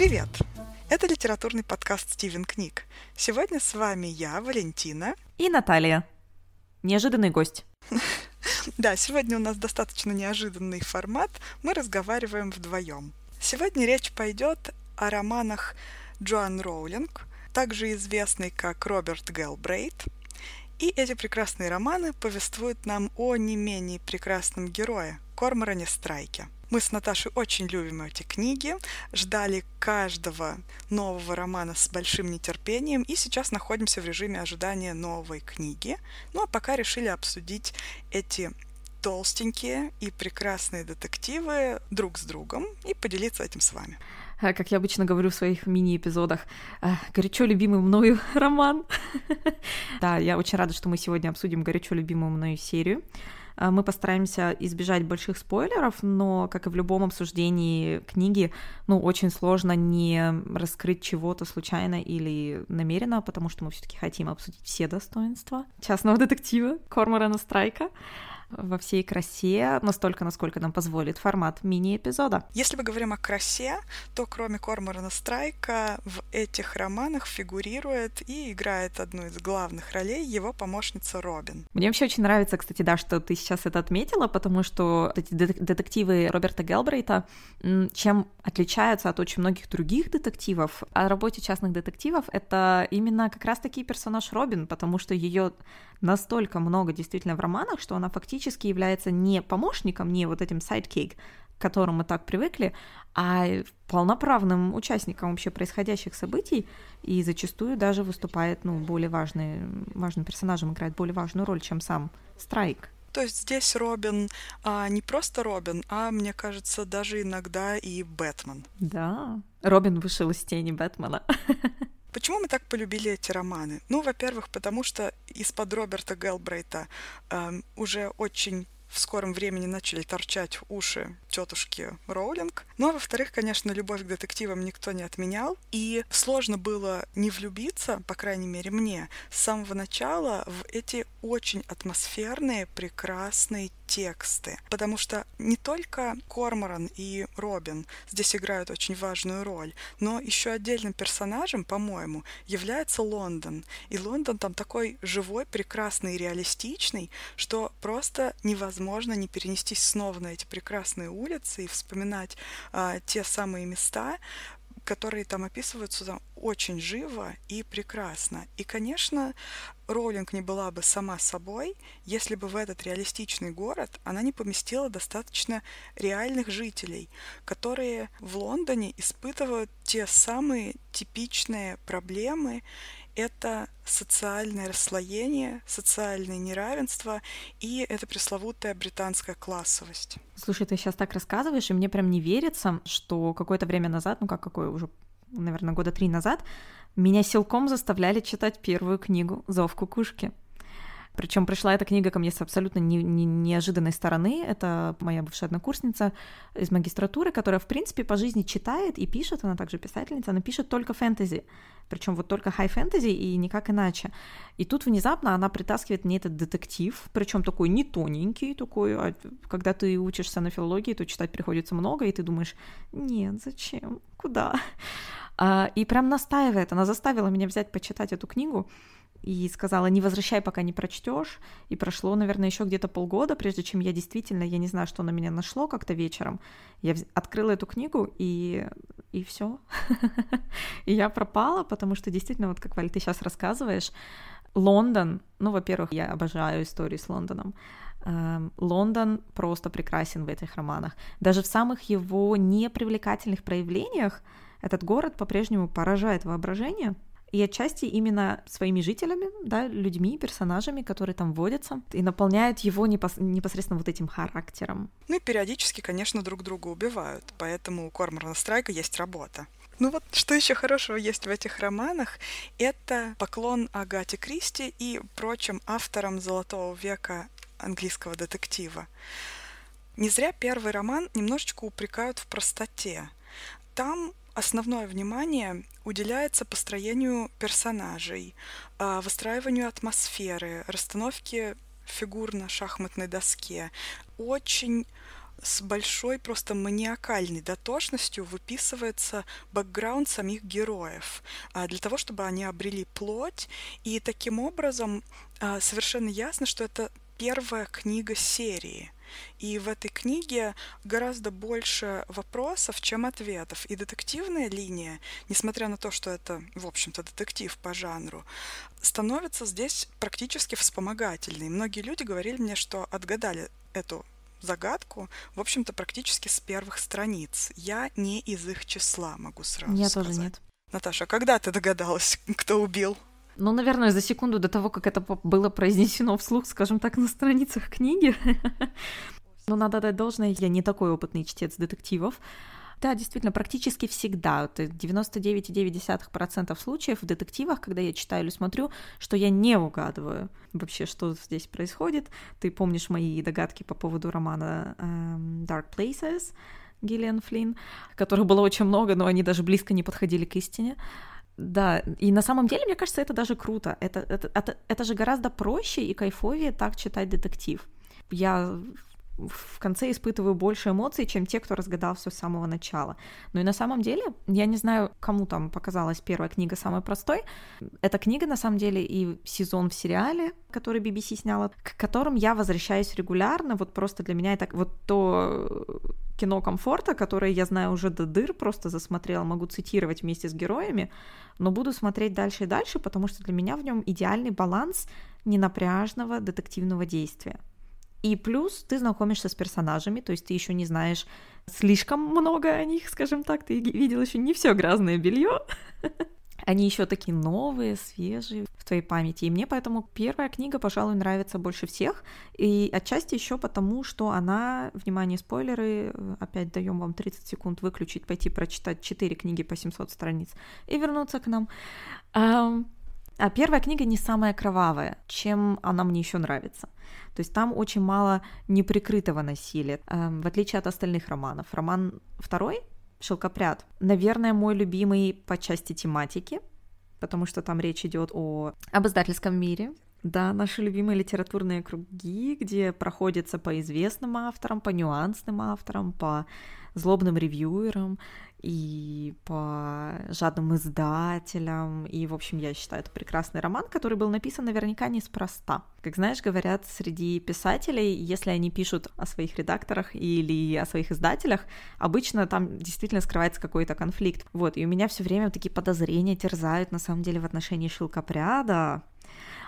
Привет! Это литературный подкаст «Стивен книг». Сегодня с вами я, Валентина. И Наталья. Неожиданный гость. Да, сегодня у нас достаточно неожиданный формат. Мы разговариваем вдвоем. Сегодня речь пойдет о романах Джоан Роулинг, также известный как Роберт Гелбрейт. И эти прекрасные романы повествуют нам о не менее прекрасном герое Корморане Страйке – мы с Наташей очень любим эти книги, ждали каждого нового романа с большим нетерпением и сейчас находимся в режиме ожидания новой книги. Ну а пока решили обсудить эти толстенькие и прекрасные детективы друг с другом и поделиться этим с вами. А, как я обычно говорю в своих мини-эпизодах, а, горячо любимый мною роман. Да, я очень рада, что мы сегодня обсудим горячо любимую мною серию. А, мы постараемся избежать больших спойлеров, но, как и в любом обсуждении книги, ну, очень сложно не раскрыть чего-то случайно или намеренно, потому что мы все таки хотим обсудить все достоинства частного детектива Корморана Страйка во всей красе, настолько, насколько нам позволит формат мини-эпизода. Если мы говорим о красе, то кроме Корморана Страйка в этих романах фигурирует и играет одну из главных ролей его помощница Робин. Мне вообще очень нравится, кстати, да, что ты сейчас это отметила, потому что эти детективы Роберта Гелбрейта чем отличаются от очень многих других детективов, о работе частных детективов, это именно как раз-таки персонаж Робин, потому что ее настолько много действительно в романах, что она фактически является не помощником, не вот этим sidekick, к которому мы так привыкли, а полноправным участником вообще происходящих событий и зачастую даже выступает, ну, более важный, важным персонажем, играет более важную роль, чем сам Страйк. То есть здесь Робин а, не просто Робин, а, мне кажется, даже иногда и Бэтмен. Да, Робин вышел из тени Бэтмена. Почему мы так полюбили эти романы? Ну, во-первых, потому что из-под Роберта Гелбрейта э, уже очень в скором времени начали торчать уши тетушки Роулинг. Ну а во-вторых, конечно, любовь к детективам никто не отменял. И сложно было не влюбиться, по крайней мере мне, с самого начала в эти очень атмосферные, прекрасные тексты. Потому что не только Корморан и Робин здесь играют очень важную роль, но еще отдельным персонажем, по-моему, является Лондон. И Лондон там такой живой, прекрасный и реалистичный, что просто невозможно не перенестись снова на эти прекрасные улицы и вспоминать а, те самые места, которые там описываются там очень живо и прекрасно. И, конечно, Роулинг не была бы сама собой, если бы в этот реалистичный город она не поместила достаточно реальных жителей, которые в Лондоне испытывают те самые типичные проблемы это социальное расслоение, социальное неравенство и это пресловутая британская классовость. Слушай, ты сейчас так рассказываешь, и мне прям не верится, что какое-то время назад, ну как какое уже, наверное, года три назад, меня силком заставляли читать первую книгу «Зов кукушки». Причем пришла эта книга ко мне с абсолютно не, не, неожиданной стороны. Это моя бывшая однокурсница из магистратуры, которая, в принципе, по жизни читает и пишет, она также писательница, она пишет только фэнтези. Причем вот только хай-фэнтези и никак иначе. И тут внезапно она притаскивает мне этот детектив, причем такой не тоненький, такой, а когда ты учишься на филологии, то читать приходится много, и ты думаешь, нет, зачем, куда? А, и прям настаивает, она заставила меня взять почитать эту книгу, и сказала, не возвращай, пока не прочтешь. И прошло, наверное, еще где-то полгода, прежде чем я действительно, я не знаю, что на меня нашло как-то вечером. Я открыла эту книгу, и, и все. и я пропала, потому что действительно, вот как, Валь, ты сейчас рассказываешь, Лондон, ну, во-первых, я обожаю истории с Лондоном. Эм, Лондон просто прекрасен в этих романах. Даже в самых его непривлекательных проявлениях этот город по-прежнему поражает воображение — и отчасти именно своими жителями, да, людьми, персонажами, которые там водятся, и наполняют его непос- непосредственно вот этим характером. Ну и периодически, конечно, друг друга убивают, поэтому у Корморана Страйка есть работа. Ну вот, что еще хорошего есть в этих романах, это поклон Агате Кристи и прочим авторам Золотого века английского детектива. Не зря первый роман немножечко упрекают в простоте. Там основное внимание уделяется построению персонажей, а, выстраиванию атмосферы, расстановке фигур на шахматной доске. Очень с большой просто маниакальной дотошностью выписывается бэкграунд самих героев, а, для того, чтобы они обрели плоть, и таким образом а, совершенно ясно, что это первая книга серии. И в этой книге гораздо больше вопросов, чем ответов. И детективная линия, несмотря на то, что это, в общем-то, детектив по жанру, становится здесь практически вспомогательной. Многие люди говорили мне, что отгадали эту загадку, в общем-то, практически с первых страниц. Я не из их числа, могу сразу Я сказать. тоже нет. Наташа, когда ты догадалась, кто убил? Ну, наверное, за секунду до того, как это было произнесено вслух, скажем так, на страницах книги. Но надо дать должное, я не такой опытный чтец детективов. Да, действительно, практически всегда, 99,9% случаев в детективах, когда я читаю или смотрю, что я не угадываю вообще, что здесь происходит. Ты помнишь мои догадки по поводу романа um, Dark Places Гиллиан Флинн, которых было очень много, но они даже близко не подходили к истине. Да, и на самом деле, мне кажется, это даже круто. Это, это, это, это же гораздо проще и кайфовее так читать детектив. Я в конце испытываю больше эмоций, чем те, кто разгадал все с самого начала. Ну и на самом деле, я не знаю, кому там показалась первая книга самой простой. Эта книга, на самом деле, и сезон в сериале, который BBC сняла, к которым я возвращаюсь регулярно. Вот просто для меня это вот то кино комфорта, которое я знаю уже до дыр, просто засмотрела, могу цитировать вместе с героями, но буду смотреть дальше и дальше, потому что для меня в нем идеальный баланс ненапряжного детективного действия. И плюс ты знакомишься с персонажами, то есть ты еще не знаешь слишком много о них, скажем так, ты видел еще не все грязное белье. Они еще такие новые, свежие в твоей памяти. И мне поэтому первая книга, пожалуй, нравится больше всех. И отчасти еще потому, что она, внимание, спойлеры, опять даем вам 30 секунд выключить, пойти прочитать 4 книги по 700 страниц и вернуться к нам. А первая книга не самая кровавая, чем она мне еще нравится. То есть там очень мало неприкрытого насилия, в отличие от остальных романов. Роман второй «Шелкопряд», наверное, мой любимый по части тематики, потому что там речь идет о об издательском мире, да, наши любимые литературные круги, где проходится по известным авторам, по нюансным авторам, по злобным ревьюерам и по жадным издателям. И, в общем, я считаю, это прекрасный роман, который был написан наверняка неспроста. Как знаешь, говорят среди писателей, если они пишут о своих редакторах или о своих издателях, обычно там действительно скрывается какой-то конфликт. Вот, и у меня все время такие подозрения терзают, на самом деле, в отношении шелкопряда.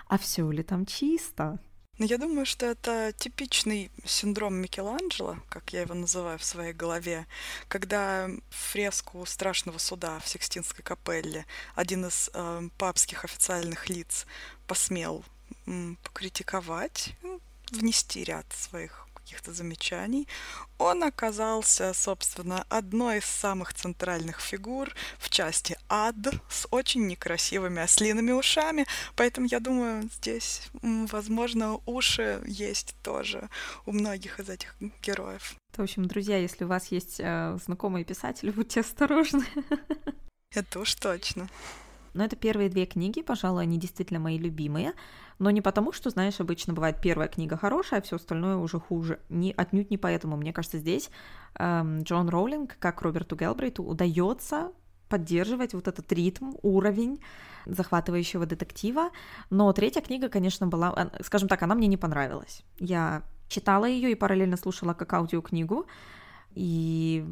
А все ли там чисто? Ну, я думаю, что это типичный синдром Микеланджело, как я его называю в своей голове, когда фреску страшного суда в Сикстинской капелле один из э, папских официальных лиц посмел м, покритиковать, внести ряд своих каких-то замечаний, он оказался, собственно, одной из самых центральных фигур в части ад с очень некрасивыми ослиными ушами, поэтому я думаю, здесь, возможно, уши есть тоже у многих из этих героев. В общем, друзья, если у вас есть э, знакомые писатели, будьте осторожны. Это уж точно. Но это первые две книги, пожалуй, они действительно мои любимые. Но не потому, что, знаешь, обычно бывает первая книга хорошая, а все остальное уже хуже. Не, отнюдь не поэтому. Мне кажется, здесь эм, Джон Роулинг, как Роберту Гелбрейту, удается поддерживать вот этот ритм, уровень захватывающего детектива. Но третья книга, конечно, была, э, скажем так, она мне не понравилась. Я читала ее и параллельно слушала как аудиокнигу. И,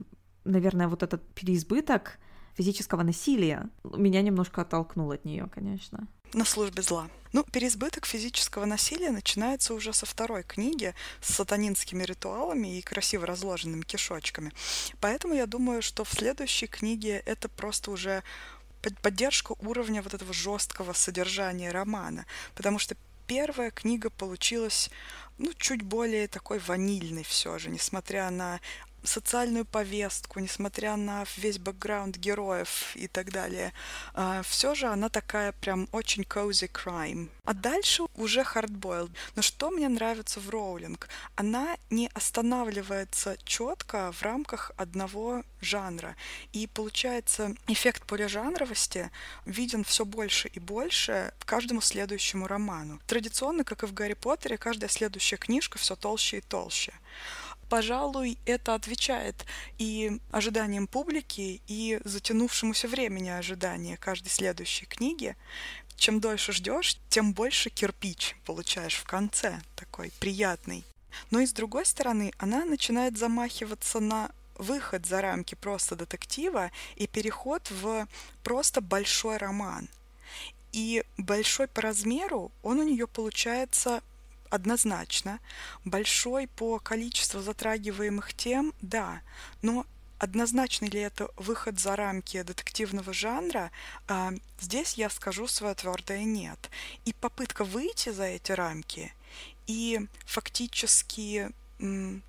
наверное, вот этот переизбыток физического насилия меня немножко оттолкнул от нее, конечно. На службе зла. Ну, переизбыток физического насилия начинается уже со второй книги с сатанинскими ритуалами и красиво разложенными кишочками. Поэтому я думаю, что в следующей книге это просто уже поддержка уровня вот этого жесткого содержания романа. Потому что первая книга получилась ну, чуть более такой ванильной все же, несмотря на социальную повестку, несмотря на весь бэкграунд героев и так далее, а, все же она такая прям очень cozy crime. А дальше уже hardboiled. Но что мне нравится в Роулинг? Она не останавливается четко в рамках одного жанра. И получается, эффект полижанровости виден все больше и больше каждому следующему роману. Традиционно, как и в Гарри Поттере, каждая следующая книжка все толще и толще. Пожалуй, это отвечает и ожиданиям публики, и затянувшемуся времени ожидания каждой следующей книги. Чем дольше ждешь, тем больше кирпич получаешь в конце, такой приятный. Но и с другой стороны, она начинает замахиваться на выход за рамки просто детектива и переход в просто большой роман. И большой по размеру он у нее получается однозначно. Большой по количеству затрагиваемых тем, да, но однозначно ли это выход за рамки детективного жанра, а, здесь я скажу свое твердое нет. И попытка выйти за эти рамки, и фактически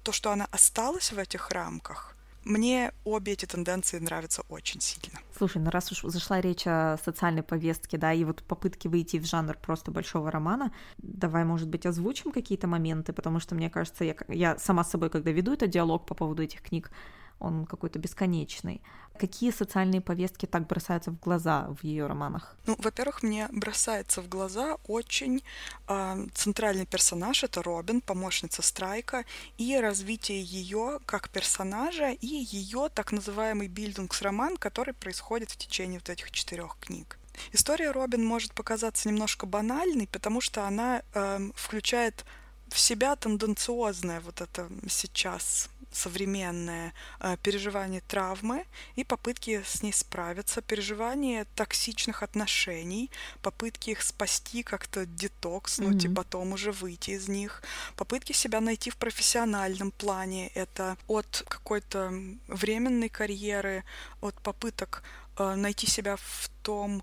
то, что она осталась в этих рамках, мне обе эти тенденции нравятся очень сильно. Слушай, ну раз уж зашла речь о социальной повестке, да, и вот попытки выйти в жанр просто большого романа, давай, может быть, озвучим какие-то моменты, потому что, мне кажется, я, я сама с собой, когда веду этот диалог по поводу этих книг, он какой-то бесконечный. Какие социальные повестки так бросаются в глаза в ее романах? Ну, во-первых, мне бросается в глаза очень э, центральный персонаж это Робин, помощница Страйка, и развитие ее как персонажа и ее так называемый бильдингс-роман, который происходит в течение вот этих четырех книг. История Робин может показаться немножко банальной, потому что она э, включает в себя тенденциозное вот это сейчас современное э, переживание травмы и попытки с ней справиться, переживание токсичных отношений, попытки их спасти, как-то детокснуть mm-hmm. и потом уже выйти из них, попытки себя найти в профессиональном плане, это от какой-то временной карьеры, от попыток э, найти себя в том,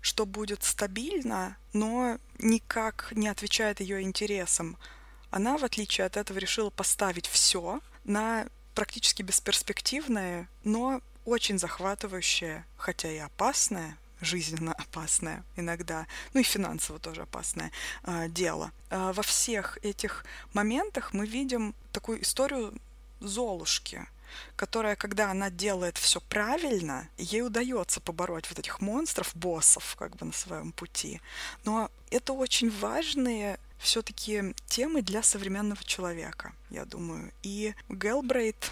что будет стабильно, но никак не отвечает ее интересам. Она, в отличие от этого, решила поставить все на практически бесперспективное, но очень захватывающее, хотя и опасное, жизненно опасное иногда, ну и финансово тоже опасное э, дело. Э, во всех этих моментах мы видим такую историю Золушки, которая, когда она делает все правильно, ей удается побороть вот этих монстров, боссов, как бы на своем пути. Но это очень важные все-таки темы для современного человека, я думаю. И Гелбрейт,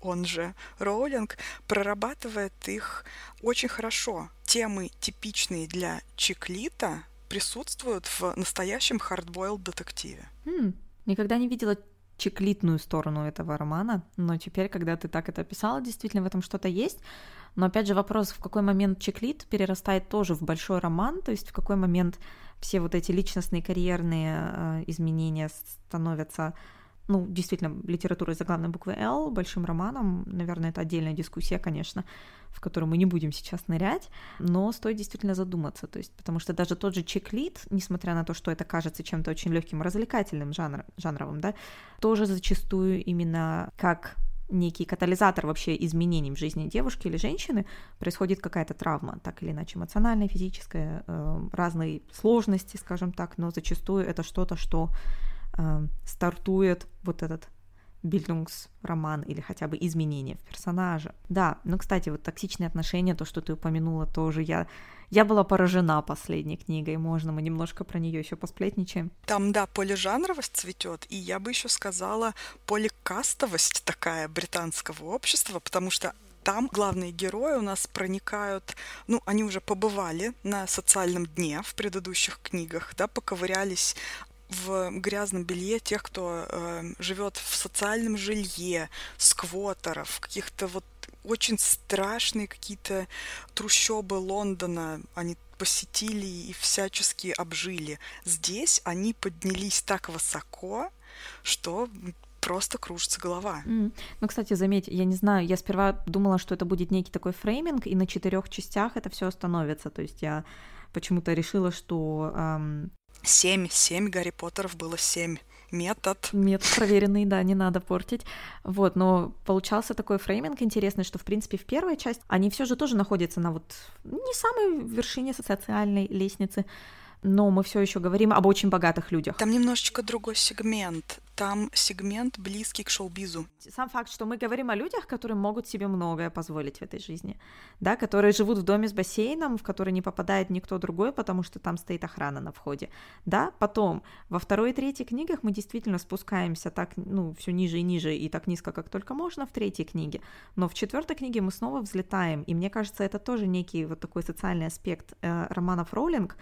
он же Роулинг, прорабатывает их очень хорошо. Темы, типичные для чиклита, присутствуют в настоящем хардбойл детективе. Mm, никогда не видела чеклитную сторону этого романа, но теперь, когда ты так это описала, действительно в этом что-то есть. Но опять же вопрос, в какой момент чеклит перерастает тоже в большой роман, то есть в какой момент все вот эти личностные карьерные э, изменения становятся ну, действительно, литературой заглавной буквы «Л», большим романом, наверное, это отдельная дискуссия, конечно, в которую мы не будем сейчас нырять, но стоит действительно задуматься, то есть, потому что даже тот же чеклит, несмотря на то, что это кажется чем-то очень легким, развлекательным жанр, жанровым, да, тоже зачастую именно как некий катализатор вообще изменений в жизни девушки или женщины, происходит какая-то травма, так или иначе эмоциональная, физическая, э, разные сложности, скажем так, но зачастую это что-то, что э, стартует вот этот бильдунгс-роман или хотя бы изменения в персонаже. Да, ну, кстати, вот токсичные отношения, то, что ты упомянула, тоже я, я была поражена последней книгой, можно мы немножко про нее еще посплетничаем. Там, да, полижанровость цветет, и я бы еще сказала поликастовость такая британского общества, потому что там главные герои у нас проникают, ну, они уже побывали на социальном дне в предыдущих книгах, да, поковырялись в грязном белье тех, кто э, живет в социальном жилье, сквотеров, каких-то вот очень страшные какие-то трущобы Лондона они посетили и всячески обжили. Здесь они поднялись так высоко, что просто кружится голова. Mm. Ну, кстати, заметь, я не знаю, я сперва думала, что это будет некий такой фрейминг, и на четырех частях это все остановится. То есть я почему-то решила, что эм, Семь, семь Гарри Поттеров было семь. Метод. Метод проверенный, да, не надо портить. Вот, но получался такой фрейминг интересный, что, в принципе, в первой части они все же тоже находятся на вот не самой вершине социальной лестницы, но мы все еще говорим об очень богатых людях. Там немножечко другой сегмент. там сегмент близкий к шоу-бизу. Сам факт, что мы говорим о людях, которые могут себе многое позволить в этой жизни, да, которые живут в доме с бассейном, в который не попадает никто другой, потому что там стоит охрана на входе, да, потом во второй и третьей книгах мы действительно спускаемся так, ну, все ниже и ниже, и так низко, как только можно в третьей книге, но в четвертой книге мы снова взлетаем, и мне кажется, это тоже некий вот такой социальный аспект э, романов Роулинг,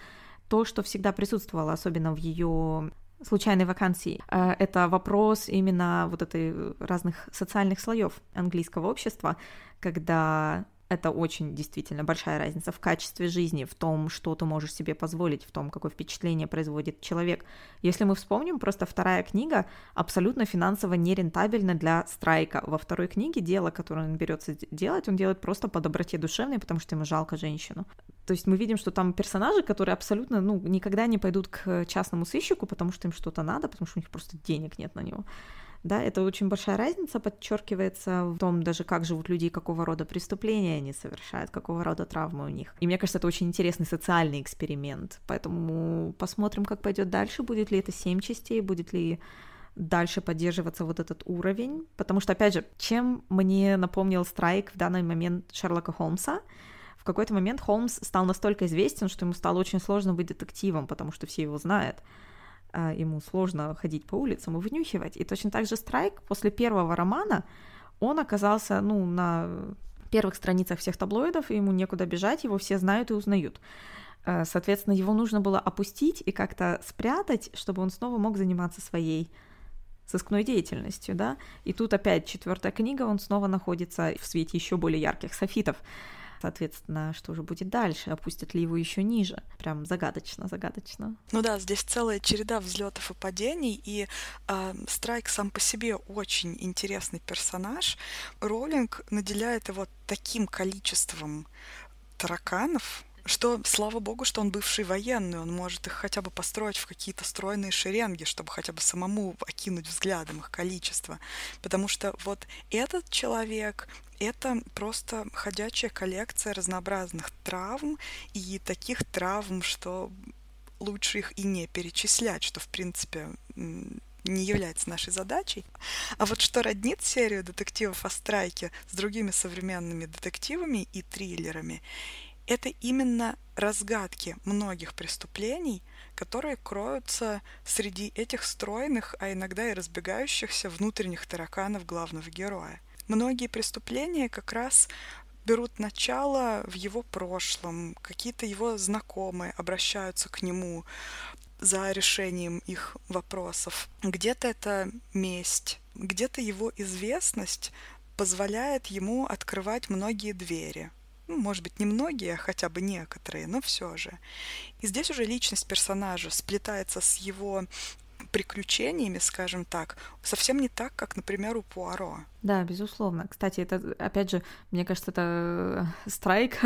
то, что всегда присутствовало, особенно в ее случайной вакансии. Э, это вопрос именно вот этой разных социальных слоев английского общества, когда это очень действительно большая разница в качестве жизни, в том, что ты можешь себе позволить, в том, какое впечатление производит человек. Если мы вспомним, просто вторая книга абсолютно финансово нерентабельна для страйка. Во второй книге дело, которое он берется делать, он делает просто по доброте душевной, потому что ему жалко женщину. То есть мы видим, что там персонажи, которые абсолютно, ну, никогда не пойдут к частному сыщику, потому что им что-то надо, потому что у них просто денег нет на него. Да, это очень большая разница, подчеркивается в том даже, как живут люди какого рода преступления они совершают, какого рода травмы у них. И мне кажется, это очень интересный социальный эксперимент. Поэтому посмотрим, как пойдет дальше. Будет ли это семь частей, будет ли дальше поддерживаться вот этот уровень. Потому что, опять же, чем мне напомнил страйк в данный момент Шерлока Холмса, в какой-то момент Холмс стал настолько известен, что ему стало очень сложно быть детективом, потому что все его знают. А, ему сложно ходить по улицам и вынюхивать. И точно так же Страйк после первого романа, он оказался, ну, на первых страницах всех таблоидов, и ему некуда бежать, его все знают и узнают. А, соответственно, его нужно было опустить и как-то спрятать, чтобы он снова мог заниматься своей сыскной деятельностью, да. И тут опять четвертая книга, он снова находится в свете еще более ярких софитов. Соответственно, что же будет дальше? Опустят ли его еще ниже? Прям загадочно, загадочно. Ну да, здесь целая череда взлетов и падений, и э, Страйк сам по себе очень интересный персонаж. Роллинг наделяет его таким количеством тараканов, что, слава богу, что он бывший военный, он может их хотя бы построить в какие-то стройные шеренги, чтобы хотя бы самому окинуть взглядом их количество. Потому что вот этот человек, это просто ходячая коллекция разнообразных травм и таких травм, что лучше их и не перечислять, что, в принципе, не является нашей задачей. А вот что роднит серию детективов о страйке с другими современными детективами и триллерами, это именно разгадки многих преступлений, которые кроются среди этих стройных, а иногда и разбегающихся внутренних тараканов главного героя. Многие преступления как раз берут начало в его прошлом, какие-то его знакомые обращаются к нему за решением их вопросов. Где-то это месть, где-то его известность позволяет ему открывать многие двери – ну, может быть, не многие, а хотя бы некоторые, но все же. И здесь уже личность персонажа сплетается с его приключениями, скажем так, совсем не так, как, например, у Пуаро. Да, безусловно. Кстати, это, опять же, мне кажется, это страйк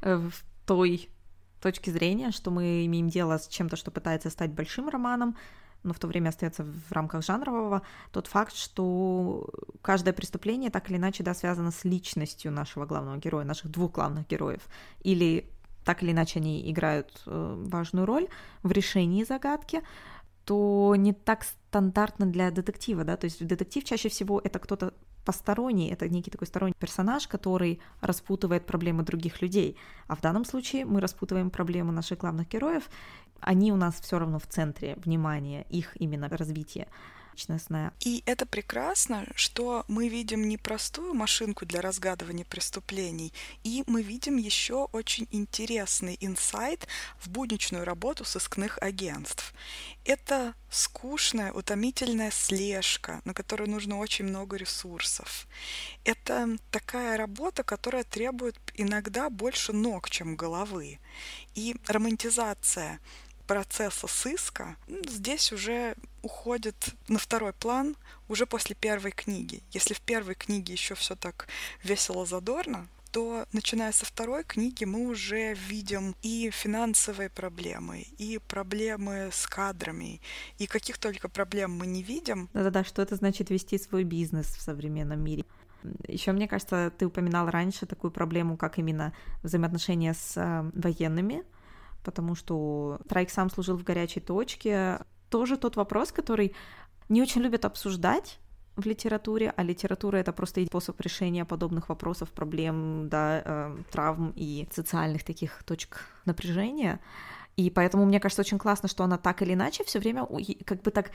в той точке зрения, что мы имеем дело с чем-то, что пытается стать большим романом, но в то время остается в рамках жанрового, тот факт, что каждое преступление так или иначе да, связано с личностью нашего главного героя, наших двух главных героев. Или так или иначе они играют э, важную роль в решении загадки, то не так стандартно для детектива, да, то есть детектив чаще всего это кто-то посторонний, это некий такой сторонний персонаж, который распутывает проблемы других людей. А в данном случае мы распутываем проблемы наших главных героев, они у нас все равно в центре внимания, их именно развитие личностное. И это прекрасно, что мы видим не простую машинку для разгадывания преступлений, и мы видим еще очень интересный инсайт в будничную работу сыскных агентств. Это скучная, утомительная слежка, на которую нужно очень много ресурсов. Это такая работа, которая требует иногда больше ног, чем головы. И романтизация процесса сыска здесь уже уходит на второй план уже после первой книги. Если в первой книге еще все так весело задорно, то начиная со второй книги мы уже видим и финансовые проблемы, и проблемы с кадрами, и каких только проблем мы не видим. Да-да-да, что это значит вести свой бизнес в современном мире. Еще, мне кажется, ты упоминал раньше такую проблему, как именно взаимоотношения с э, военными, потому что Трайк сам служил в горячей точке. Тоже тот вопрос, который не очень любят обсуждать в литературе, а литература это просто способ решения подобных вопросов, проблем, да, э, травм и социальных таких точек напряжения. И поэтому мне кажется очень классно, что она так или иначе все время как бы так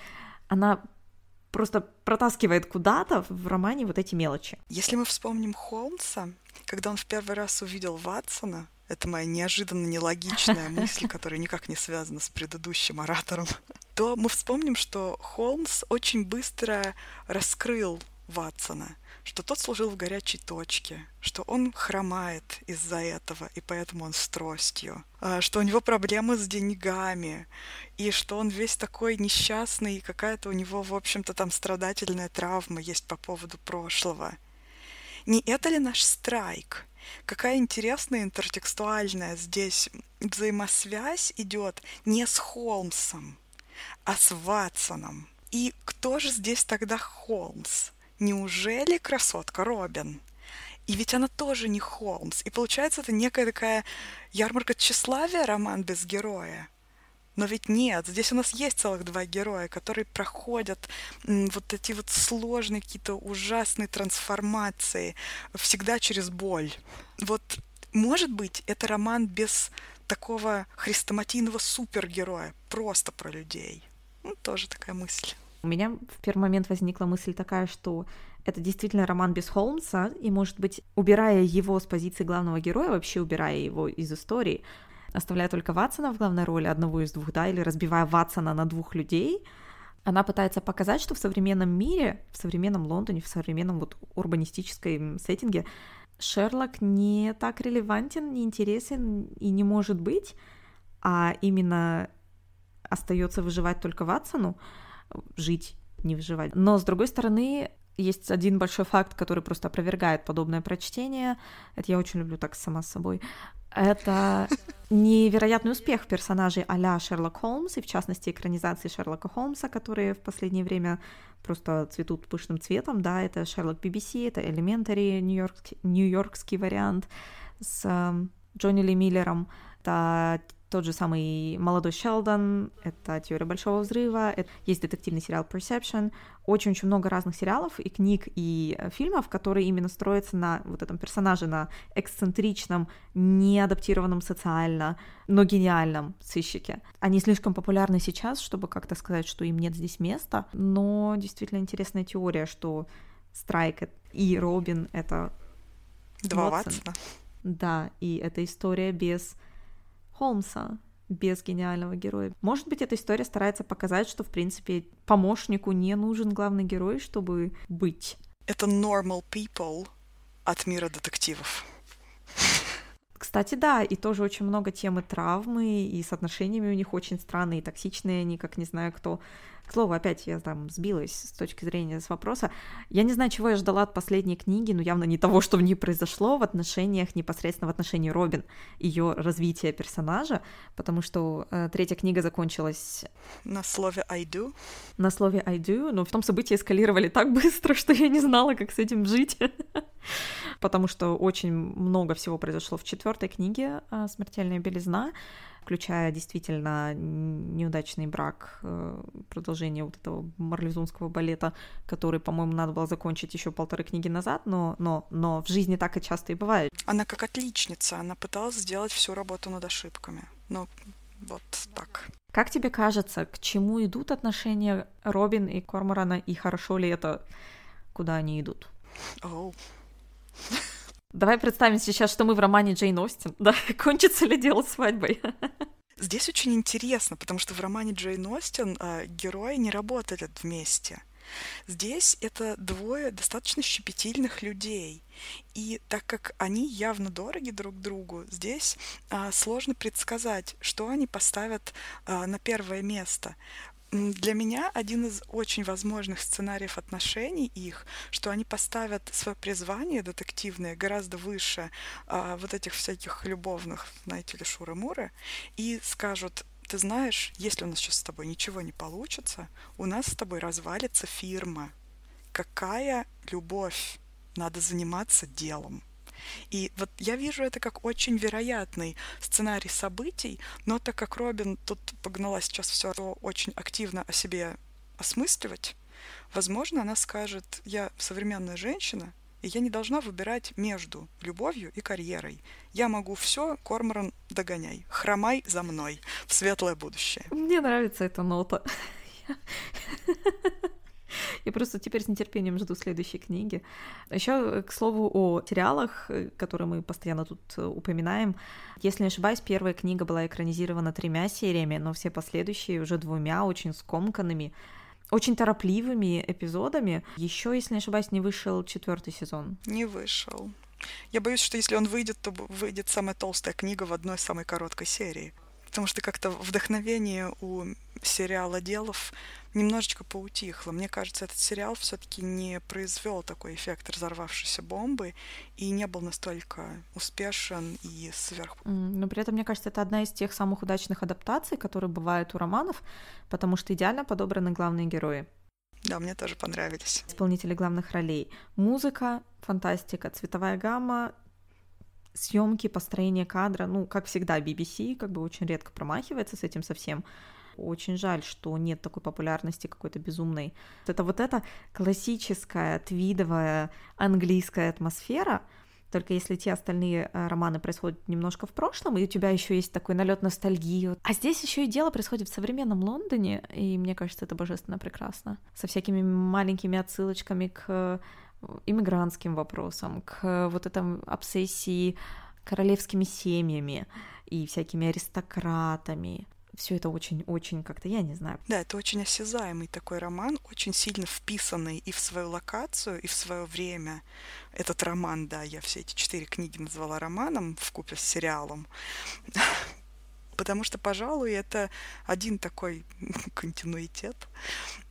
она просто протаскивает куда-то в романе вот эти мелочи. Если мы вспомним Холмса, когда он в первый раз увидел Ватсона, это моя неожиданно нелогичная мысль, которая никак не связана с предыдущим оратором, то мы вспомним, что Холмс очень быстро раскрыл Ватсона, что тот служил в горячей точке, что он хромает из-за этого, и поэтому он с тростью, а, что у него проблемы с деньгами, и что он весь такой несчастный, и какая-то у него, в общем-то, там страдательная травма есть по поводу прошлого. Не это ли наш страйк? Какая интересная интертекстуальная здесь взаимосвязь идет не с Холмсом, а с Ватсоном. И кто же здесь тогда Холмс? Неужели красотка Робин? И ведь она тоже не Холмс. И получается, это некая такая ярмарка тщеславия, роман без героя. Но ведь нет, здесь у нас есть целых два героя, которые проходят вот эти вот сложные какие-то ужасные трансформации, всегда через боль. Вот, может быть, это роман без такого хрестоматийного супергероя, просто про людей. Ну, тоже такая мысль. У меня в первый момент возникла мысль такая, что это действительно роман без Холмса, и, может быть, убирая его с позиции главного героя, вообще убирая его из истории, оставляя только Ватсона в главной роли, одного из двух, да, или разбивая Ватсона на двух людей, она пытается показать, что в современном мире, в современном Лондоне, в современном вот урбанистическом сеттинге Шерлок не так релевантен, не интересен и не может быть, а именно остается выживать только Ватсону, жить, не выживать. Но, с другой стороны, есть один большой факт, который просто опровергает подобное прочтение. Это я очень люблю так сама с собой. Это невероятный успех персонажей а Шерлок Холмс, и в частности экранизации Шерлока Холмса, которые в последнее время просто цветут пышным цветом, да, это Шерлок BBC, это Elementary, нью-йоркский, нью-йоркский вариант с э, Джонни Ли Миллером, это тот же самый «Молодой Шелдон», это «Теория большого взрыва», это, есть детективный сериал «Perception», очень-очень много разных сериалов и книг и э, фильмов, которые именно строятся на вот этом персонаже, на эксцентричном, неадаптированном социально, но гениальном сыщике. Они слишком популярны сейчас, чтобы как-то сказать, что им нет здесь места, но действительно интересная теория, что Страйк и Робин — это Два Ватсона. Да, и это история без Холмса без гениального героя. Может быть, эта история старается показать, что, в принципе, помощнику не нужен главный герой, чтобы быть. Это normal people от мира детективов. Кстати, да, и тоже очень много темы травмы, и с отношениями у них очень странные, и токсичные они, как не знаю кто. К слову, опять я там сбилась с точки зрения с вопроса. Я не знаю, чего я ждала от последней книги, но явно не того, что в ней произошло в отношениях, непосредственно в отношении Робин, ее развития персонажа, потому что э, третья книга закончилась... На слове I do. На слове I do, но в том событии эскалировали так быстро, что я не знала, как с этим жить. потому что очень много всего произошло в четвертой книге э, «Смертельная белизна», включая действительно неудачный брак, э, продолжение вот этого марлезунского балета, который, по-моему, надо было закончить еще полторы книги назад, но, но, но в жизни так и часто и бывает. Она как отличница, она пыталась сделать всю работу над ошибками. Но вот так. Как тебе кажется, к чему идут отношения Робин и Корморана, и хорошо ли это, куда они идут? Oh. Давай представим сейчас, что мы в романе Джейн Остин. Да, кончится ли дело свадьбой? Здесь очень интересно, потому что в романе Джейн Остин э, герои не работают вместе. Здесь это двое достаточно щепетильных людей. И так как они явно дороги друг другу, здесь а, сложно предсказать, что они поставят а, на первое место. Для меня один из очень возможных сценариев отношений их, что они поставят свое призвание детективное гораздо выше а, вот этих всяких любовных, знаете ли, шуры-муры, и скажут, ты знаешь, если у нас сейчас с тобой ничего не получится, у нас с тобой развалится фирма. Какая любовь? Надо заниматься делом. И вот я вижу это как очень вероятный сценарий событий, но так как Робин тут погнала сейчас все очень активно о себе осмысливать, Возможно, она скажет, я современная женщина, и я не должна выбирать между любовью и карьерой. Я могу все, Корморан, догоняй. Хромай за мной в светлое будущее. Мне нравится эта нота. Я просто теперь с нетерпением жду следующей книги. Еще, к слову, о сериалах, которые мы постоянно тут упоминаем. Если не ошибаюсь, первая книга была экранизирована тремя сериями, но все последующие уже двумя, очень скомканными очень торопливыми эпизодами. Еще, если не ошибаюсь, не вышел четвертый сезон. Не вышел. Я боюсь, что если он выйдет, то выйдет самая толстая книга в одной самой короткой серии. Потому что как-то вдохновение у сериала «Делов» немножечко поутихло. Мне кажется, этот сериал все-таки не произвел такой эффект разорвавшейся бомбы и не был настолько успешен и сверх. Но при этом, мне кажется, это одна из тех самых удачных адаптаций, которые бывают у романов, потому что идеально подобраны главные герои. Да, мне тоже понравились. Исполнители главных ролей. Музыка, фантастика, цветовая гамма, съемки, построение кадра, ну, как всегда, BBC как бы очень редко промахивается с этим совсем. Очень жаль, что нет такой популярности какой-то безумной. Это вот эта классическая, твидовая английская атмосфера, только если те остальные э, романы происходят немножко в прошлом, и у тебя еще есть такой налет ностальгии. А здесь еще и дело происходит в современном Лондоне, и мне кажется, это божественно прекрасно. Со всякими маленькими отсылочками к иммигрантским вопросам, к вот этой обсессии королевскими семьями и всякими аристократами все это очень-очень как-то, я не знаю. Да, это очень осязаемый такой роман, очень сильно вписанный и в свою локацию, и в свое время. Этот роман, да, я все эти четыре книги назвала романом в купе с сериалом. Потому что, пожалуй, это один такой континуитет,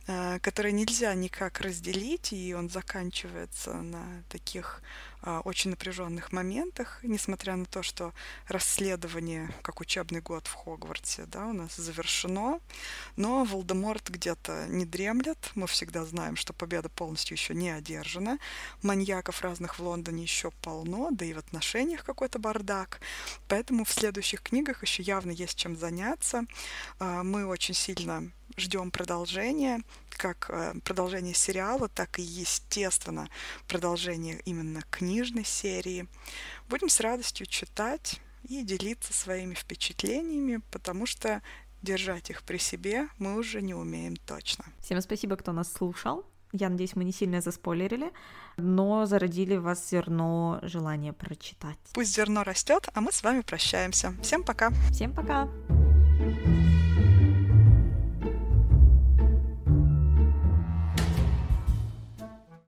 э, который нельзя никак разделить, и он заканчивается на таких а, очень напряженных моментах, несмотря на то, что расследование, как учебный год в Хогвартсе, да, у нас завершено, но Волдеморт где-то не дремлет, мы всегда знаем, что победа полностью еще не одержана, маньяков разных в Лондоне еще полно, да и в отношениях какой-то бардак, поэтому в следующих книгах еще явно есть чем заняться. А, мы очень сильно ждем продолжения, как э, продолжение сериала, так и, естественно, продолжение именно книжной серии. Будем с радостью читать и делиться своими впечатлениями, потому что держать их при себе мы уже не умеем точно. Всем спасибо, кто нас слушал. Я надеюсь, мы не сильно заспойлерили, но зародили в вас зерно желания прочитать. Пусть зерно растет, а мы с вами прощаемся. Всем пока. Всем пока.